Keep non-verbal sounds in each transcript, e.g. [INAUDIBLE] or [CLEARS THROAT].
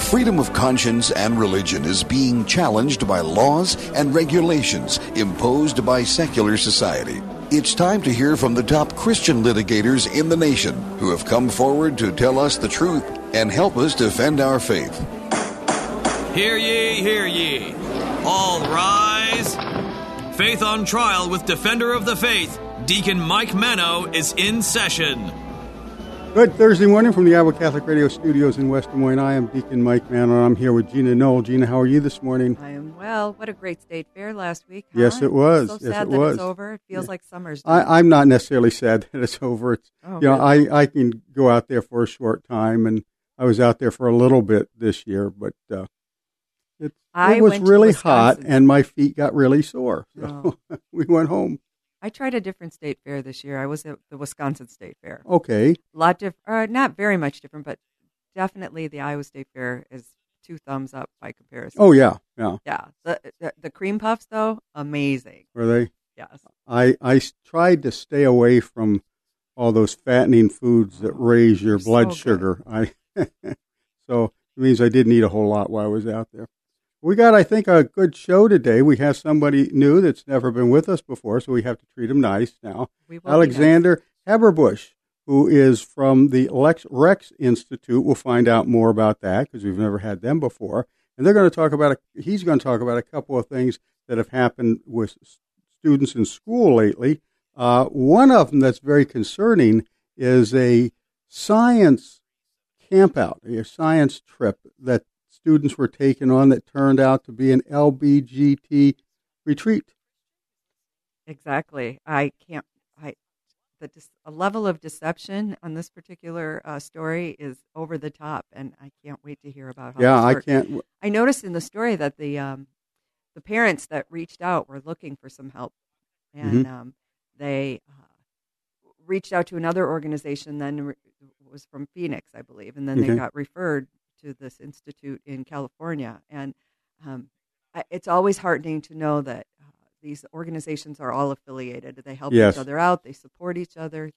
freedom of conscience and religion is being challenged by laws and regulations imposed by secular society. It's time to hear from the top Christian litigators in the nation who have come forward to tell us the truth and help us defend our faith. Hear ye, hear ye. All rise. Faith on Trial with Defender of the Faith, Deacon Mike Manno, is in session. Good Thursday morning from the Iowa Catholic Radio Studios in West Des Moines. I am Deacon Mike Manno, and I'm here with Gina Knoll. Gina, how are you this morning? I am well. What a great state fair last week. Huh? Yes, it was. So yes, sad it that was. it's over. It feels like summer's. I, done. I'm not necessarily sad [LAUGHS] that it's over. It's, Oh, you know, really? I, I can go out there for a short time, and I was out there for a little bit this year, but uh, it, it was really hot, and my feet got really sore. So [LAUGHS] we went home. I tried a different state fair this year. I was at the Wisconsin State Fair. Okay. A lot different, uh, not very much different, but definitely the Iowa State Fair is two thumbs up by comparison. Oh, yeah. Yeah. yeah. The, the the cream puffs though, amazing. Were they? Yes. I I tried to stay away from all those fattening foods that raise your They're blood so sugar. I [LAUGHS] so it means I didn't eat a whole lot while I was out there. We got, I think, a good show today. We have somebody new that's never been with us before, so we have to treat him nice now. We will be Alexander Haberbush, who is from the Lex Rex Institute. We'll find out more about that because we've never had them before. And they're going to talk about a, he's going to talk about a couple of things that have happened with students in school lately. Uh, one of them that's very concerning is a science campout, a science trip that students were taken on that turned out to be an LBGT retreat. Exactly. I can't. I the a level of deception on this particular uh, story is over the top, and I can't wait to hear about how. Yeah, I works. can't. I noticed in the story that the um, the parents that reached out were looking for some help, and Mm-hmm. um, they uh, reached out to another organization. Then re- was from Phoenix, I believe, and then Okay. they got referred to this institute in California. And um, it's always heartening to know that uh, these organizations are all affiliated. They help Yes. each other out. They support each other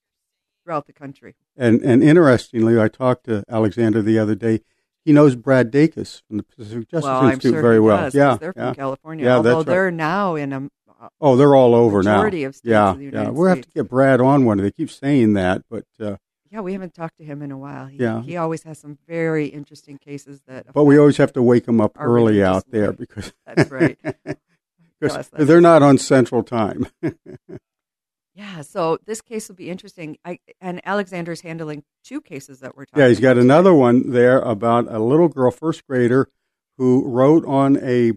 throughout the country. And and interestingly, I talked to Alexander the other day. He knows Brad Dacus from the Pacific Justice well, Institute sure very well. does, yeah, they're yeah. from California. Yeah, although that's right. they're now in a Oh, they're all over majority now. of states yeah, of the yeah. We'll have to get Brad on one. They keep saying that, but uh, Yeah, we haven't talked to him in a while. He, Yeah. he always has some very interesting cases that. but we always have to wake him up early out there because [LAUGHS] That's right. [LAUGHS] [LAUGHS] because they're not on Central Time. Yeah, so this case will be interesting. I and Alexander's handling two cases that we're talking. yeah, he's got about today. another one there about a little girl, first grader, who wrote on a.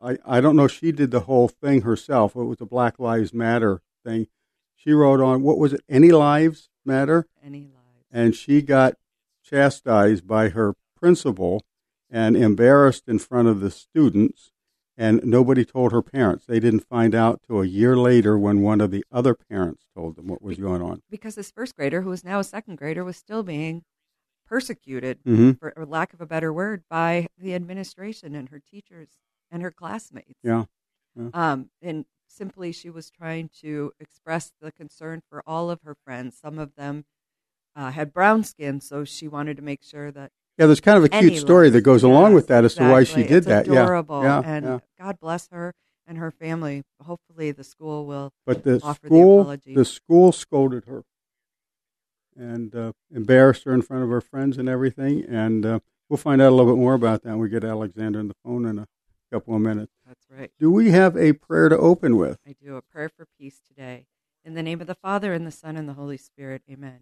I, I don't know she did the whole thing herself. It was a Black Lives Matter thing. She wrote on what was it? Any lives matter. Any lives? And she got chastised by her principal and embarrassed in front of the students and nobody told her parents they didn't find out till a year later when one of the other parents told them what was going on Because this first grader, who is now a second grader, was still being persecuted, Mhm. for or lack of a better word, by the administration and her teachers and her classmates. yeah Yeah. Um, and simply, she was trying to express the concern for all of her friends. Some of them uh, had brown skin, so she wanted to make sure that yeah there's kind of a cute story lives. that goes along Yes, with that as to why she did It's that Adorable, yeah yeah, and yeah. God bless her and her family. Hopefully, the school will. but the offer the school apology. the school scolded her and uh, embarrassed her in front of her friends and everything and uh, we'll find out a little bit more about that when we get alexander on the phone in a couple of minutes That's right. Do we have a prayer to open with? I do a prayer for peace today. In the name of the Father, and the Son, and the Holy Spirit. Amen.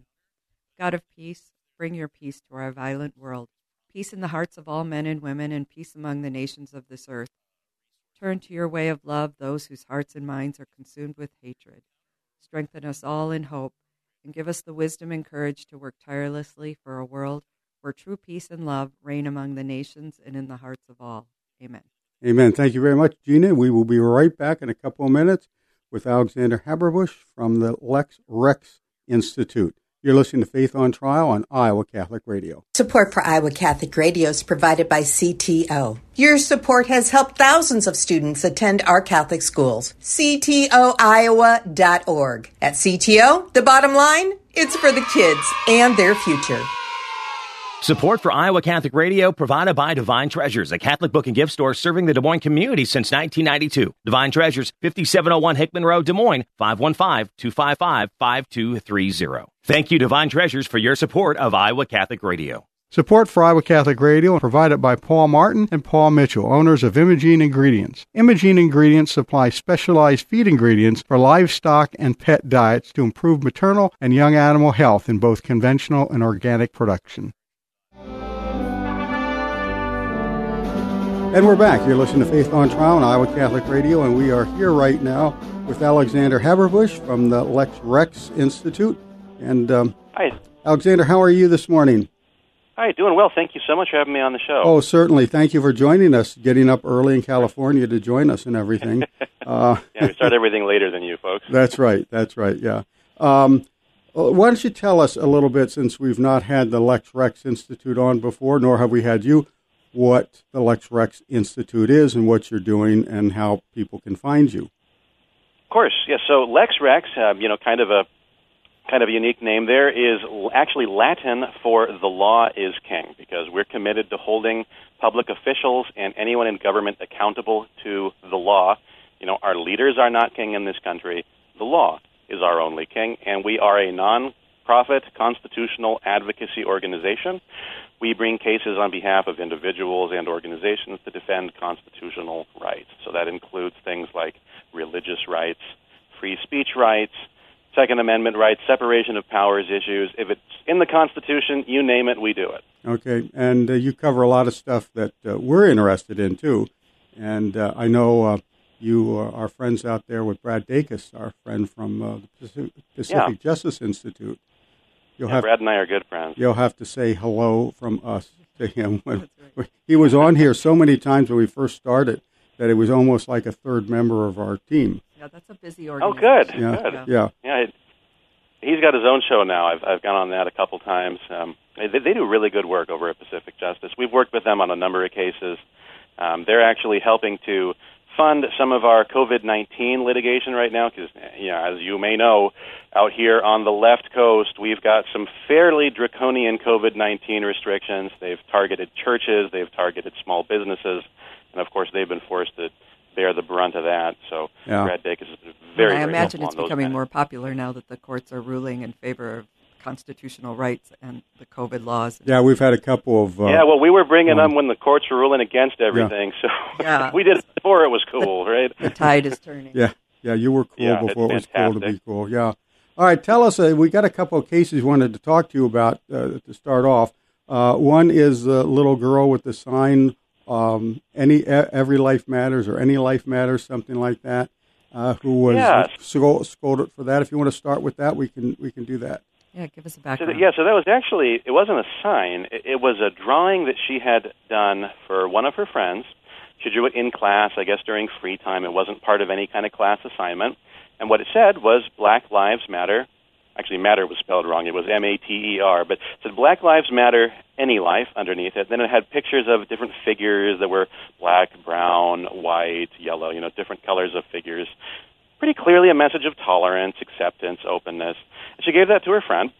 God of peace, bring your peace to our violent world. Peace in the hearts of all men and women, and peace among the nations of this earth. Turn to your way of love those whose hearts and minds are consumed with hatred. Strengthen us all in hope, and give us the wisdom and courage to work tirelessly for a world where true peace and love reign among the nations and in the hearts of all. Amen. Amen. Thank you very much, Gina. We will be right back in a couple of minutes with Alexander Haberbush from the Lex Rex Institute. You're listening to Faith on Trial on Iowa Catholic Radio. Support for Iowa Catholic Radio is provided by CTO. Your support has helped thousands of students attend our Catholic schools. CTOIowa.org. At CTO, the bottom line, it's for the kids and their future. Support for Iowa Catholic Radio provided by Divine Treasures, a Catholic book and gift store serving the Des Moines community since 1992. Divine Treasures, 5701 Hickman Road, Des Moines, 515-255-5230. Thank you, Divine Treasures, for your support of Iowa Catholic Radio. Support for Iowa Catholic Radio provided by Paul Martin and Paul Mitchell, owners of Imogene Ingredients. Imogene Ingredients supply specialized feed ingredients for livestock and pet diets to improve maternal and young animal health in both conventional and organic production. And we're back. You're listening to Faith on Trial on Iowa Catholic Radio, and we are here right now with Alexander Haberbush from the Lex Rex Institute. And um, Hi. Alexander, how are you this morning? Hi, doing well. Thank you so much for having me on the show. Oh, certainly. Thank you for joining us, getting up early in California to join us and everything. [LAUGHS] uh, yeah, we start everything later than you folks. That's right. That's right. Yeah. Um, why don't you tell us a little bit, since we've not had the Lex Rex Institute on before, nor have we had you, what the Lex Rex Institute is and what you're doing and how people can find you. Of course, yes. So Lex Rex, uh, you know, kind of a kind of a unique name there is actually Latin for the law is king because we're committed to holding public officials and anyone in government accountable to the law. You know, our leaders are not king in this country. The law is our only king, and we are a non-profit constitutional advocacy organization we bring cases on behalf of individuals and organizations to defend constitutional rights. So that includes things like religious rights, free speech rights, Second Amendment rights, separation of powers issues. If it's in the Constitution, you name it, we do it. Okay, and uh, you cover a lot of stuff that uh, we're interested in too. And uh, I know uh, you are friends out there with Brad Dacus, our friend from uh, the Pacific, Pacific yeah. Justice Institute. You'll yeah, have, Brad and I are good friends. You'll have to say hello from us to him. When, he was on here so many times when we first started that it was almost like a third member of our team. Yeah, that's a busy organization. Oh, good. Yeah, good. yeah. Yeah. yeah he's got his own show now. I've I've gone on that a couple times. Um, they, they do really good work over at Pacific Justice. We've worked with them on a number of cases. Um, they're actually helping to fund some of our COVID 19 litigation right now because, you know, as you may know, out here on the left coast, we've got some fairly draconian COVID 19 restrictions. They've targeted churches, they've targeted small businesses, and of course, they've been forced to bear the brunt of that. So, yeah. Brad Dacus is very, I very imagine it's becoming more popular now that the courts are ruling in favor of constitutional rights and the COVID laws. Yeah, we've had a couple of. Uh, yeah, well, we were bringing um, them when the courts were ruling against everything, yeah. so yeah. [LAUGHS] we did it before it was cool, [LAUGHS] right? the tide is turning. Yeah, yeah, you were cool yeah, before it was cool to be cool. Yeah. All right, tell us. Uh, we got a couple of cases we wanted to talk to you about uh, to start off. Uh, one is the little girl with the sign, um, "Any every life matters" or "Any life matters," something like that. Uh, who was yes. scolded for that? If you want to start with that, we can we can do that. Yeah, give us a background. So yeah, so that was actually it wasn't a sign. It, it was a drawing that she had done for one of her friends. She drew it in class, I guess during free time. It wasn't part of any kind of class assignment. And what it said was Black Lives Matter. Actually, matter was spelled wrong. It was M A T E R, but it said Black Lives Matter, any life underneath it. Then it had pictures of different figures that were black, brown, white, yellow, you know, different colors of figures pretty clearly a message of tolerance, acceptance, openness. And she gave that to her friend.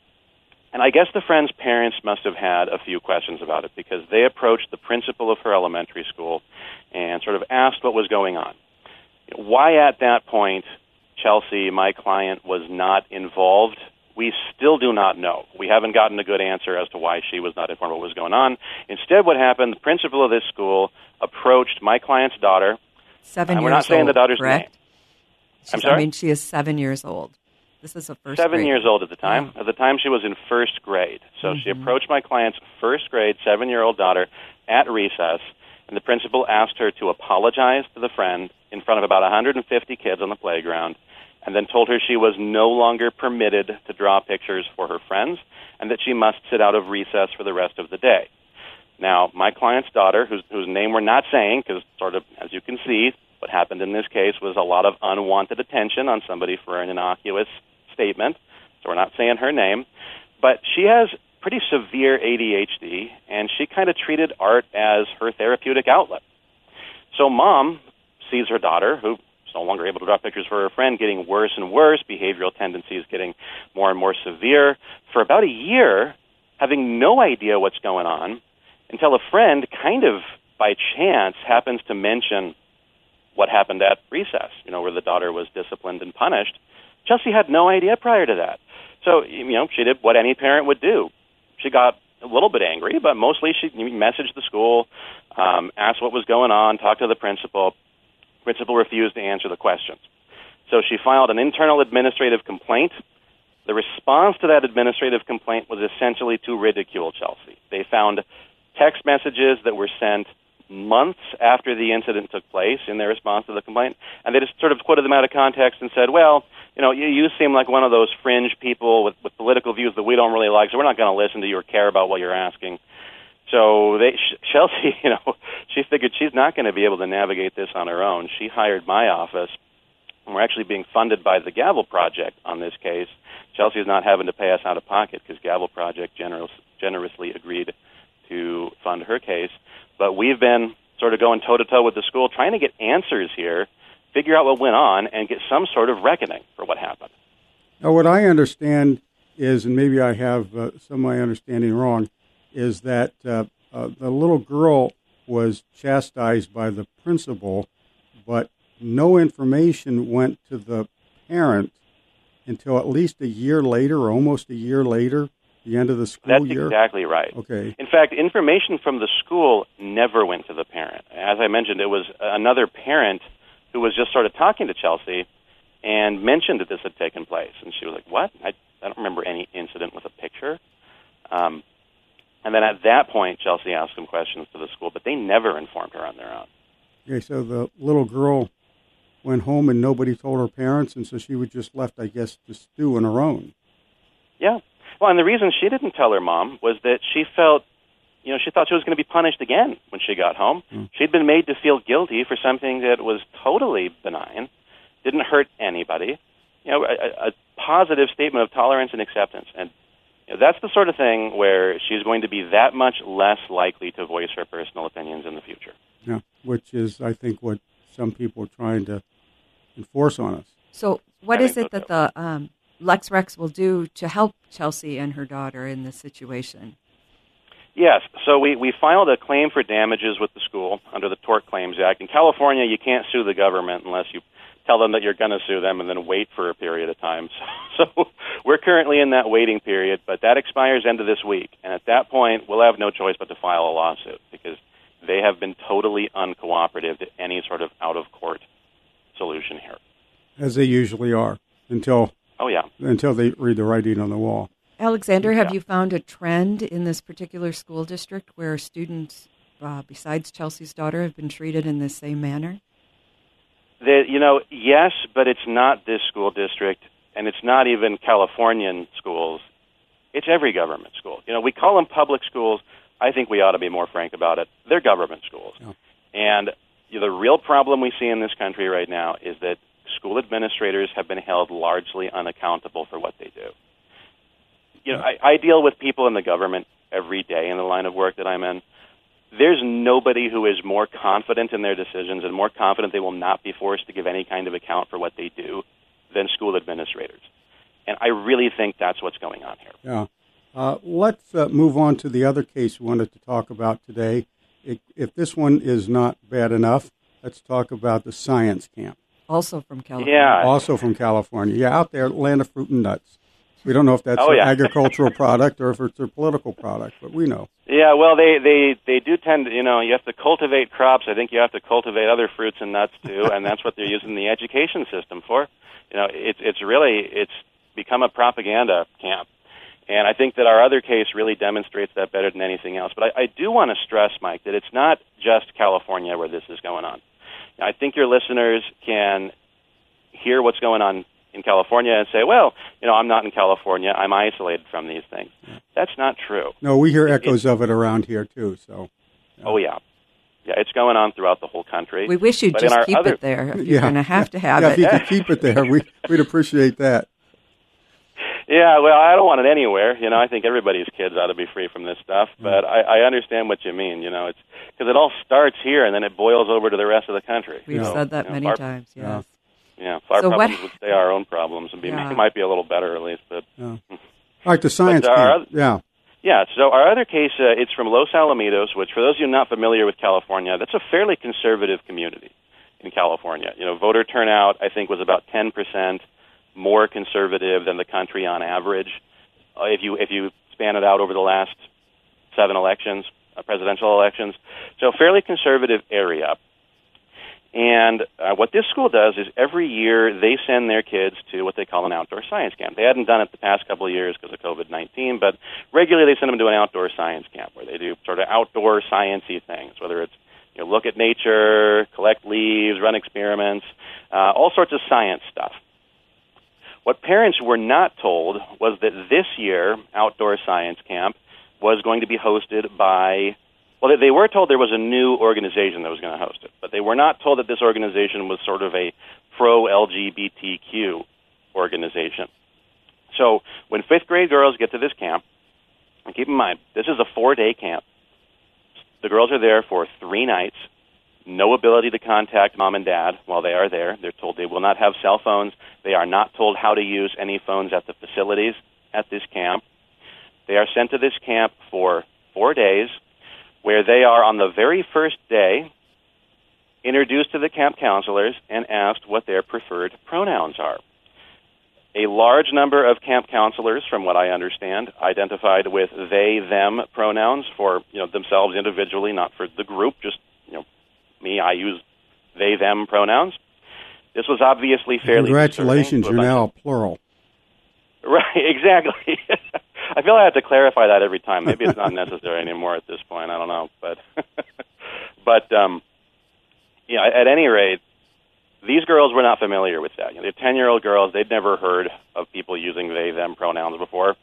And I guess the friend's parents must have had a few questions about it because they approached the principal of her elementary school and sort of asked what was going on. Why at that point Chelsea, my client, was not involved, we still do not know. We haven't gotten a good answer as to why she was not informed what was going on. Instead, what happened, the principal of this school approached my client's daughter. Seven and we're not saying old, the daughter's correct? name. I'm sorry? I mean, she is seven years old. This is a first seven grade. years old at the time. Yeah. At the time, she was in first grade. So mm-hmm. she approached my client's first grade seven year old daughter at recess, and the principal asked her to apologize to the friend in front of about 150 kids on the playground, and then told her she was no longer permitted to draw pictures for her friends, and that she must sit out of recess for the rest of the day. Now, my client's daughter, whose, whose name we're not saying, because sort of, as you can see, what happened in this case was a lot of unwanted attention on somebody for an innocuous statement. So we're not saying her name. But she has pretty severe ADHD, and she kind of treated art as her therapeutic outlet. So mom sees her daughter, who is no longer able to draw pictures for her friend, getting worse and worse, behavioral tendencies getting more and more severe. For about a year, having no idea what's going on until a friend kind of by chance happens to mention what happened at recess, you know, where the daughter was disciplined and punished. Chelsea had no idea prior to that. So, you know, she did what any parent would do. She got a little bit angry, but mostly she messaged the school, um, asked what was going on, talked to the principal. Principal refused to answer the questions. So she filed an internal administrative complaint. The response to that administrative complaint was essentially to ridicule Chelsea. They found text messages that were sent months after the incident took place in their response to the complaint, and they just sort of quoted them out of context and said, "Well, you know, you, you seem like one of those fringe people with, with political views that we don't really like, so we're not going to listen to you or care about what you're asking." So they, Chelsea, [LAUGHS] you know, she figured she's not going to be able to navigate this on her own. She hired my office, and we're actually being funded by the Gavel Project on this case. Chelsea's not having to pay us out of pocket because Gavel Project generous, generously agreed to fund her case. But we've been sort of going toe to toe with the school, trying to get answers here, figure out what went on, and get some sort of reckoning for what happened. Now, what I understand is, and maybe I have uh, some of my understanding wrong, is that uh, uh, the little girl was chastised by the principal, but no information went to the parent until at least a year later, almost a year later, the end of the school That's year. exactly right. Okay. In fact, information from the school never went to the parent. As I mentioned, it was another parent who was just sort of talking to Chelsea and mentioned that this had taken place, and she was like, "What? I, I don't remember any incident with a picture." Um, and then at that point, Chelsea asked some questions to the school, but they never informed her on their own. Okay, so the little girl went home and nobody told her parents, and so she was just left, I guess, to stew on her own. Yeah. Well, and the reason she didn't tell her mom was that she felt, you know, she thought she was going to be punished again when she got home. Mm. She'd been made to feel guilty for something that was totally benign, didn't hurt anybody. You know, a, a positive statement of tolerance and acceptance. And you know, that's the sort of thing where she's going to be that much less likely to voice her personal opinions in the future. Yeah, which is, I think, what some people are trying to enforce on us. So, what I is think it that the um, Lex Rex will do to help Chelsea and her daughter in this situation? Yes. So we, we filed a claim for damages with the school under the Tort Claims Act. In California, you can't sue the government unless you tell them that you're going to sue them and then wait for a period of time. So, [LAUGHS] so we're currently in that waiting period, but that expires end of this week. And at that point, we'll have no choice but to file a lawsuit because they have been totally uncooperative to any sort of out of court solution here. As they usually are, until Oh, yeah. until they read the writing on the wall. Alexander, have Yeah. you found a trend in this particular school district where students, uh, besides Chelsea's daughter, have been treated in the same manner? That you know, yes, but it's not this school district, and it's not even Californian schools. It's every government school. You know, we call them public schools. I think we ought to be more frank about it. They're government schools, Yeah. and you know, the real problem we see in this country right now is that school administrators have been held largely unaccountable for what they do. You know, I, I deal with people in the government every day in the line of work that I'm in there's nobody who is more confident in their decisions and more confident they will not be forced to give any kind of account for what they do than school administrators. And I really think that's what's going on here. Yeah. Uh, let's uh, move on to the other case we wanted to talk about today. If, if this one is not bad enough, let's talk about the science camp, Also from California. Yeah. also from California. Yeah, out there, land of fruit and nuts. We don't know if that's Oh, an yeah. agricultural product or if it's a political product, but we know. Yeah, well, they they they do tend to, you know, you have to cultivate crops. I think you have to cultivate other fruits and nuts too, and that's what they're using the education system for. You know, it's it's really it's become a propaganda camp, and I think that our other case really demonstrates that better than anything else. But I, I do want to stress, Mike, that it's not just California where this is going on. I think your listeners can hear what's going on in California and say, well, you know, I'm not in California. I'm isolated from these things. That's not true. No, we hear echoes of it around here too. So Oh yeah, yeah, it's going on throughout the whole country. We wish you'd But just keep other- it there. If you're Yeah. going to have to have it. yeah, it. if you could keep it there, we, we'd appreciate that. Yeah, well, I don't want it anywhere. You know, I think everybody's kids ought to be free from this stuff. Mm. But I, I understand what you mean. You know, it's because it all starts here and then it boils over to the rest of the country. We've So, said that you know, many our, times, yes. Yeah. Yeah, if our So what- problems would stay our own problems and be Yeah. might be a little better at least. But [LAUGHS] All right, the science uh. Yeah. Yeah, so our other case, uh, it's from Los Alamitos, which, for those of you not familiar with California, that's a fairly conservative community in California. You know, voter turnout, I think, was about 10% more conservative than the country on average. Uh, if you if you span it out over the last seven elections, uh, presidential elections, so fairly conservative area. And uh, what this school does is every year they send their kids to what they call an outdoor science camp. They hadn't done it the past couple of years because of COVID 19, but regularly they send them to an outdoor science camp where they do sort of outdoor sciencey things, whether it's you know, look at nature, collect leaves, run experiments, uh, all sorts of science stuff. What parents were not told was that this year, Outdoor Science Camp was going to be hosted by well, they were told there was a new organization that was going to host it, but they were not told that this organization was sort of a pro LGBTQ organization. So when fifth grade girls get to this camp, and keep in mind, this is a four day camp. The girls are there for three nights, no ability to contact mom and dad while they are there. They're told they will not have cell phones. They are not told how to use any phones at the facilities at this camp. They are sent to this camp for four days where they are on the very first day introduced to the camp counselors and asked what their preferred pronouns are. A large number of camp counselors, from what I understand, identified with they them pronouns for you know themselves individually, not for the group. Just me, I use they them pronouns. This was obviously fairly. Congratulations, you're now plural. Right, [LAUGHS] exactly. [LAUGHS] I feel I have to clarify that every time. Maybe it's not [LAUGHS] necessary anymore at this point. I don't know, but but um, yeah. At any rate, these girls were not familiar with that. You know, they're ten-year-old girls. They'd never heard of people using they/them pronouns before.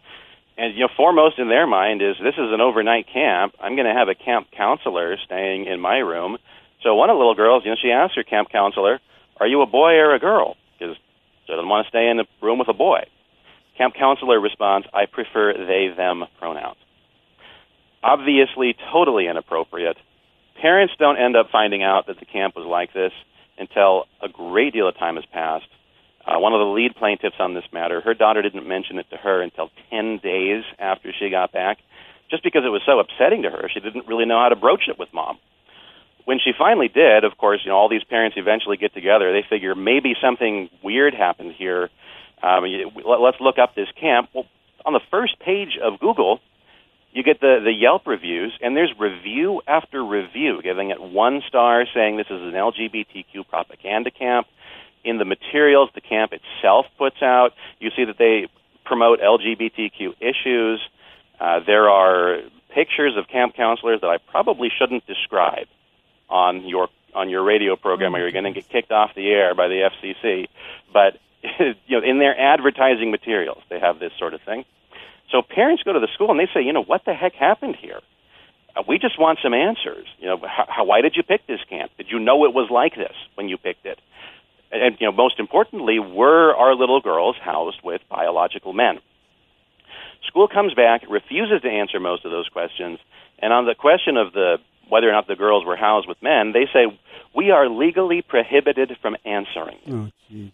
And you know, foremost in their mind is this is an overnight camp. I'm going to have a camp counselor staying in my room. So one of the little girls, you know, she asked her camp counselor, "Are you a boy or a girl?" Because she doesn't want to stay in the room with a boy. Camp counselor responds, I prefer they, them pronouns. Obviously, totally inappropriate. Parents don't end up finding out that the camp was like this until a great deal of time has passed. Uh, one of the lead plaintiffs on this matter, her daughter didn't mention it to her until 10 days after she got back, just because it was so upsetting to her. She didn't really know how to broach it with mom. When she finally did, of course, you know, all these parents eventually get together. They figure maybe something weird happened here um, let's look up this camp. Well, on the first page of Google, you get the, the Yelp reviews, and there's review after review giving it one star, saying this is an LGBTQ propaganda camp. In the materials the camp itself puts out, you see that they promote LGBTQ issues. Uh, there are pictures of camp counselors that I probably shouldn't describe on your on your radio program, or you're going to get kicked off the air by the FCC. But [LAUGHS] you know, in their advertising materials, they have this sort of thing. So parents go to the school and they say, you know, what the heck happened here? Uh, we just want some answers. You know, how, why did you pick this camp? Did you know it was like this when you picked it? And, and you know, most importantly, were our little girls housed with biological men? School comes back, refuses to answer most of those questions, and on the question of the whether or not the girls were housed with men, they say we are legally prohibited from answering. Oh, geez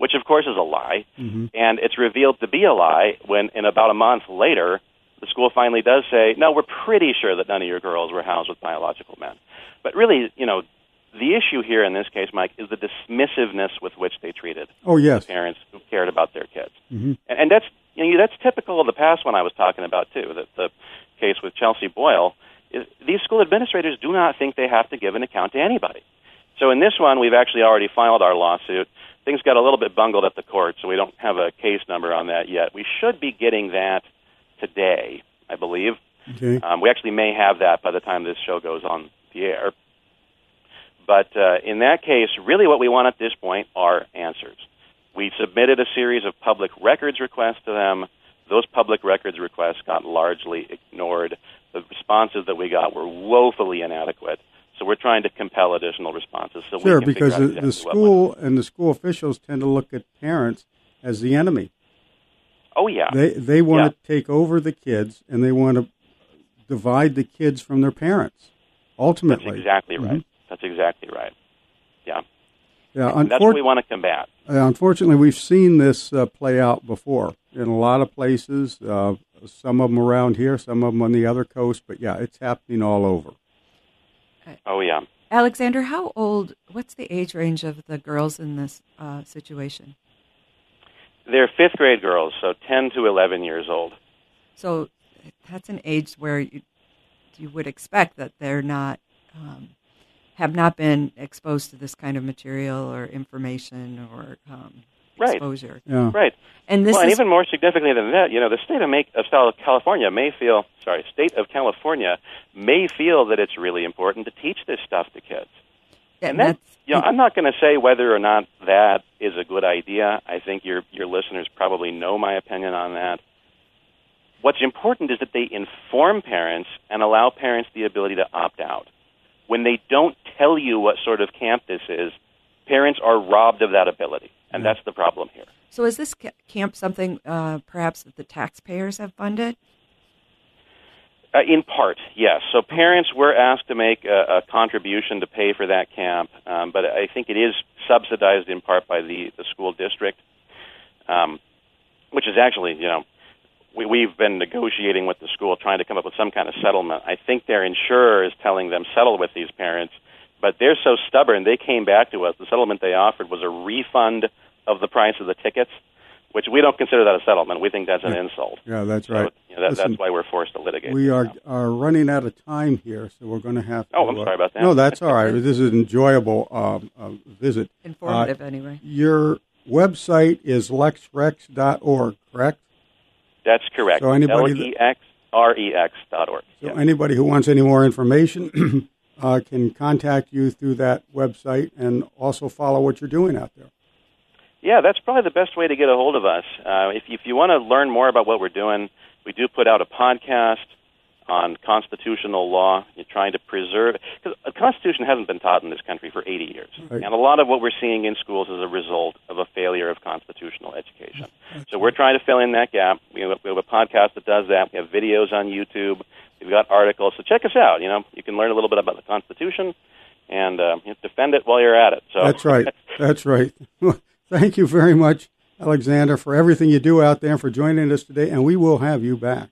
which of course is a lie. Mm-hmm. And it's revealed to be a lie when, in about a month later, the school finally does say, no, we're pretty sure that none of your girls were housed with biological men. But really, you know, the issue here in this case, Mike, is the dismissiveness with which they treated oh, yes. parents who cared about their kids. Mm-hmm. And, and that's you know that's typical of the past one I was talking about too. That the case with Chelsea Boyle is these school administrators do not think they have to give an account to anybody. So in this one, we've actually already filed our lawsuit things got a little bit bungled at the court, so we don't have a case number on that yet. We should be getting that today, I believe. Okay. Um, we actually may have that by the time this show goes on the air. But uh, in that case, really what we want at this point are answers. We submitted a series of public records requests to them. Those public records requests got largely ignored. The responses that we got were woefully inadequate. So we're trying to compel additional responses. So sure, because the, exactly the school and the school officials tend to look at parents as the enemy. Oh yeah, they they want yeah. to take over the kids and they want to divide the kids from their parents. Ultimately, that's exactly right. Mm-hmm. That's exactly right. Yeah, yeah. And that's what we want to combat. Uh, unfortunately, we've seen this uh, play out before in a lot of places. Uh, some of them around here, some of them on the other coast. But yeah, it's happening all over. Oh yeah. Alexander, how old? What's the age range of the girls in this uh, situation? They're fifth grade girls, so 10 to 11 years old. So that's an age where you you would expect that they're not um, have not been exposed to this kind of material or information or um, Right. exposure. Yeah. Right. And this well, and even more significantly than that, you know, the state of, make, of South California may feel, sorry, state of California may feel that it's really important to teach this stuff to kids. and And that, that's you know, I'm not going to say whether or not that is a good idea. I think your your listeners probably know my opinion on that. What's important is that they inform parents and allow parents the ability to opt out. When they don't tell you what sort of camp this is, parents are robbed of that ability, and that's the problem here. so. Is this camp something uh, perhaps that the taxpayers have funded? Uh, in part, yes. So parents were asked to make a, a contribution to pay for that camp, um, but I think it is subsidized in part by the, the school district, um, which is actually, you know, we, we've been negotiating with the school trying to come up with some kind of settlement. I think their insurer is telling them settle with these parents, but they're so stubborn. They came back to us. The settlement they offered was a refund of the price of the tickets, which we don't consider that a settlement. We think that's an insult. Yeah, that's So, right. you know, that, Listen, that's why we're forced to litigate. We are now. are running out of time here, so we're going to have. To, Oh, I'm uh, sorry about that. No, that's all right. This is an enjoyable um, uh, visit. Informative, anyway. Your website is lexrex.org, correct? That's correct. So anybody L that- E X R E X dot org. So Yeah. anybody who wants any more information [CLEARS THROAT] uh, can contact you through that website and also follow what you're doing out there. yeah, that's probably the best way to get a hold of us. Uh, if, if you want to learn more about what we're doing, we do put out a podcast on constitutional law. You're trying to preserve because the Constitution hasn't been taught in this country for 80 years, Right. and a lot of what we're seeing in schools is a result of a failure of constitutional education. So we're trying to fill in that gap. We have, a, we have a podcast that does that. We have videos on YouTube. We've got articles. So check us out. You know, you can learn a little bit about the Constitution and uh, defend it while you're at it. So That's right. That's right. [LAUGHS] Thank you very much, Alexander, for everything you do out there and for joining us today. And we will have you back.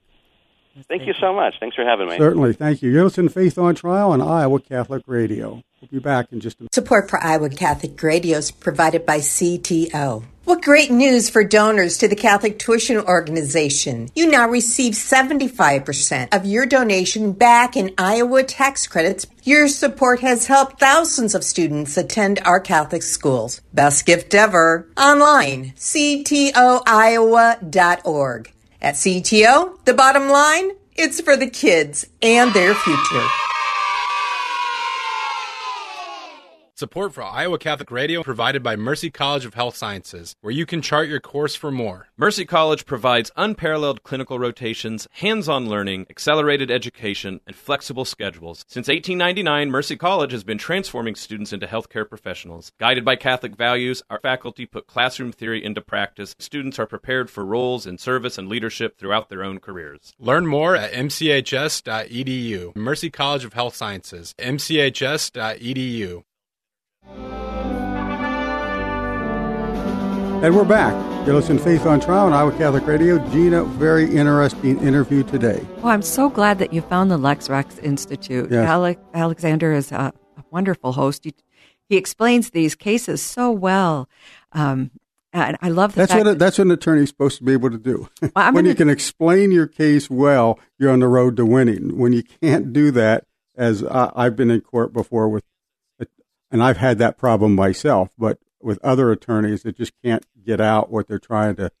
Thank you so much. Thanks for having me. Certainly. Thank you. You're listening to Faith on Trial on Iowa Catholic Radio. We'll be back in just a minute. Support for Iowa Catholic Radio is provided by CTO. What great news for donors to the Catholic Tuition Organization. You now receive 75% of your donation back in Iowa tax credits. Your support has helped thousands of students attend our Catholic schools. Best gift ever. Online, ctoiowa.org. At CTO, the bottom line, it's for the kids and their future. Support for Iowa Catholic Radio provided by Mercy College of Health Sciences, where you can chart your course for more. Mercy College provides unparalleled clinical rotations, hands on learning, accelerated education, and flexible schedules. Since 1899, Mercy College has been transforming students into healthcare professionals. Guided by Catholic values, our faculty put classroom theory into practice. Students are prepared for roles in service and leadership throughout their own careers. Learn more at mchs.edu. Mercy College of Health Sciences, mchs.edu. And we're back. You're listening to Faith on Trial on Iowa Catholic Radio. Gina, very interesting interview today. Well, I'm so glad that you found the Lex Rex Institute. Yes. Alec, Alexander is a, a wonderful host. He, he explains these cases so well. Um, and I love the That's fact what a, that's what an attorney's supposed to be able to do. I'm [LAUGHS] when you gonna- can explain your case well, you're on the road to winning. When you can't do that, as I, I've been in court before with, and I've had that problem myself, but with other attorneys that just can't get out what they're trying to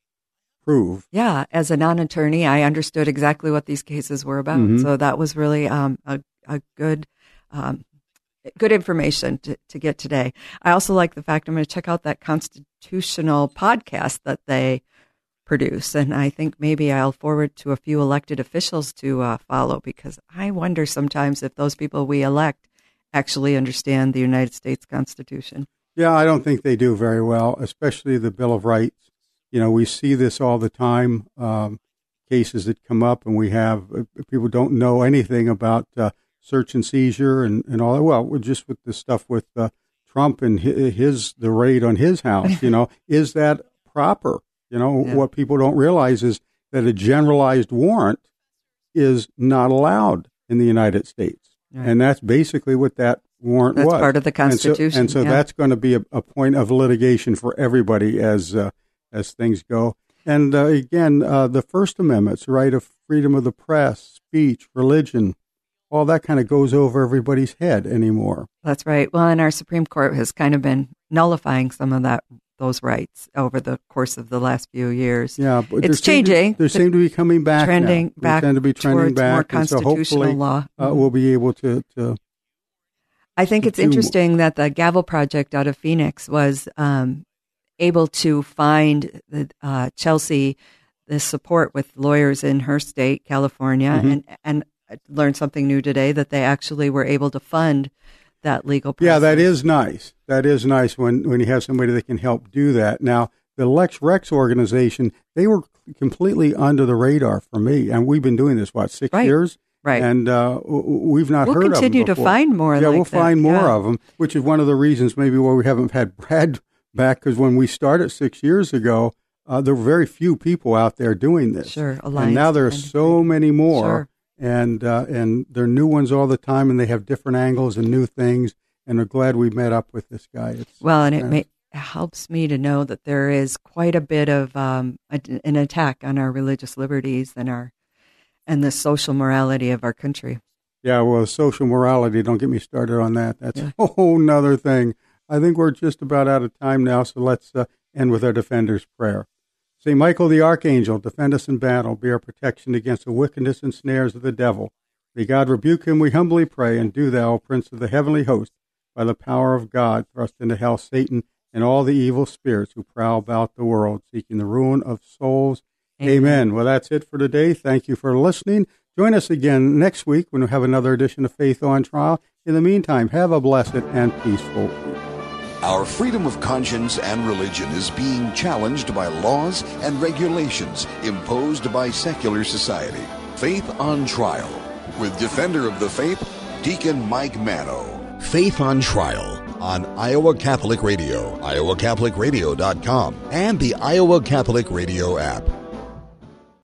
prove. Yeah, as a non-attorney, I understood exactly what these cases were about. Mhm. So that was really um, a, a good, um, good information to, to get today. I also like the fact I'm going to check out that constitutional podcast that they produce, and I think maybe I'll forward to a few elected officials to uh, follow because I wonder sometimes if those people we elect actually understand the United States Constitution. Yeah, I don't think they do very well, especially the Bill of Rights. You know, we see this all the time. Um, cases that come up, and we have uh, people don't know anything about uh, search and seizure and, and all that. Well, we're just with the stuff with uh, Trump and his, his the raid on his house. You know, [LAUGHS] is that proper? You know, Yeah. what people don't realize is that a generalized warrant is not allowed in the United States. Right. And that's basically what that warrant That's was. part of the And so- Constitution, And so, yeah. that's going to be a, a point of litigation for everybody as uh, as things go. And uh, again, uh, the First Amendment's right of freedom of the press, speech, religion, all that kind of goes over everybody's head anymore. That's right. Well, and our Supreme Court has kind of been nullifying some of that those rights over the course of the last few years. Yeah, but it's changing. They seem to be coming back. now. trending They back tend to be trending back, more and so constitutional hopefully, law. Uh, we'll be able to, to I think it's do more. interesting that the Gavel Project out of Phoenix was um, able to find the uh, Chelsea the support with lawyers in her state, California, Mhm. and and I learned something new today that they actually were able to fund that legal. Process. Yeah, that is nice. That is nice when, when you have somebody that can help do that. Now, the Lex Rex organization, they were completely under the radar for me, and we've been doing this what six Right. years, Right. And uh, we've not We'll heard continue of to them before. find more Yeah, like we'll that, find more yeah. of them, which is one of the reasons maybe why we haven't had [LAUGHS] Brad back because when we started six years ago, uh, there were very few people out there doing this. Sure, and Alliance now there are so many more Sure. And uh, and there are new ones all the time, and they have different angles and new things. And we're glad we met up with this guy. It's, Well, and it may, helps me to know that there is quite a bit of um, a, an attack on our religious liberties and our and the social morality of our country. yeah, well, social morality. Don't get me started on that. That's Yeah. [LAUGHS] a whole nother thing. I think we're just about out of time now, so let's uh, end with our defender's prayer. Say, Michael the archangel, defend us in battle, be our protection against the wickedness and snares of the devil. May God rebuke him, we humbly pray, and do thou, O Prince of the heavenly host, by the power of God, thrust into hell Satan and all the evil spirits who prowl about the world, seeking the ruin of souls. Amen. Well, that's it for today. Thank you for listening. Join us again next week when we have another edition of Faith on Trial. In the meantime, have a blessed and peaceful week. Our freedom of conscience and religion is being challenged by laws and regulations imposed by secular society. Faith on Trial with Defender of the Faith, Deacon Mike Manno. Faith on Trial on Iowa Catholic Radio, iowacatholicradio.com, and the Iowa Catholic Radio app.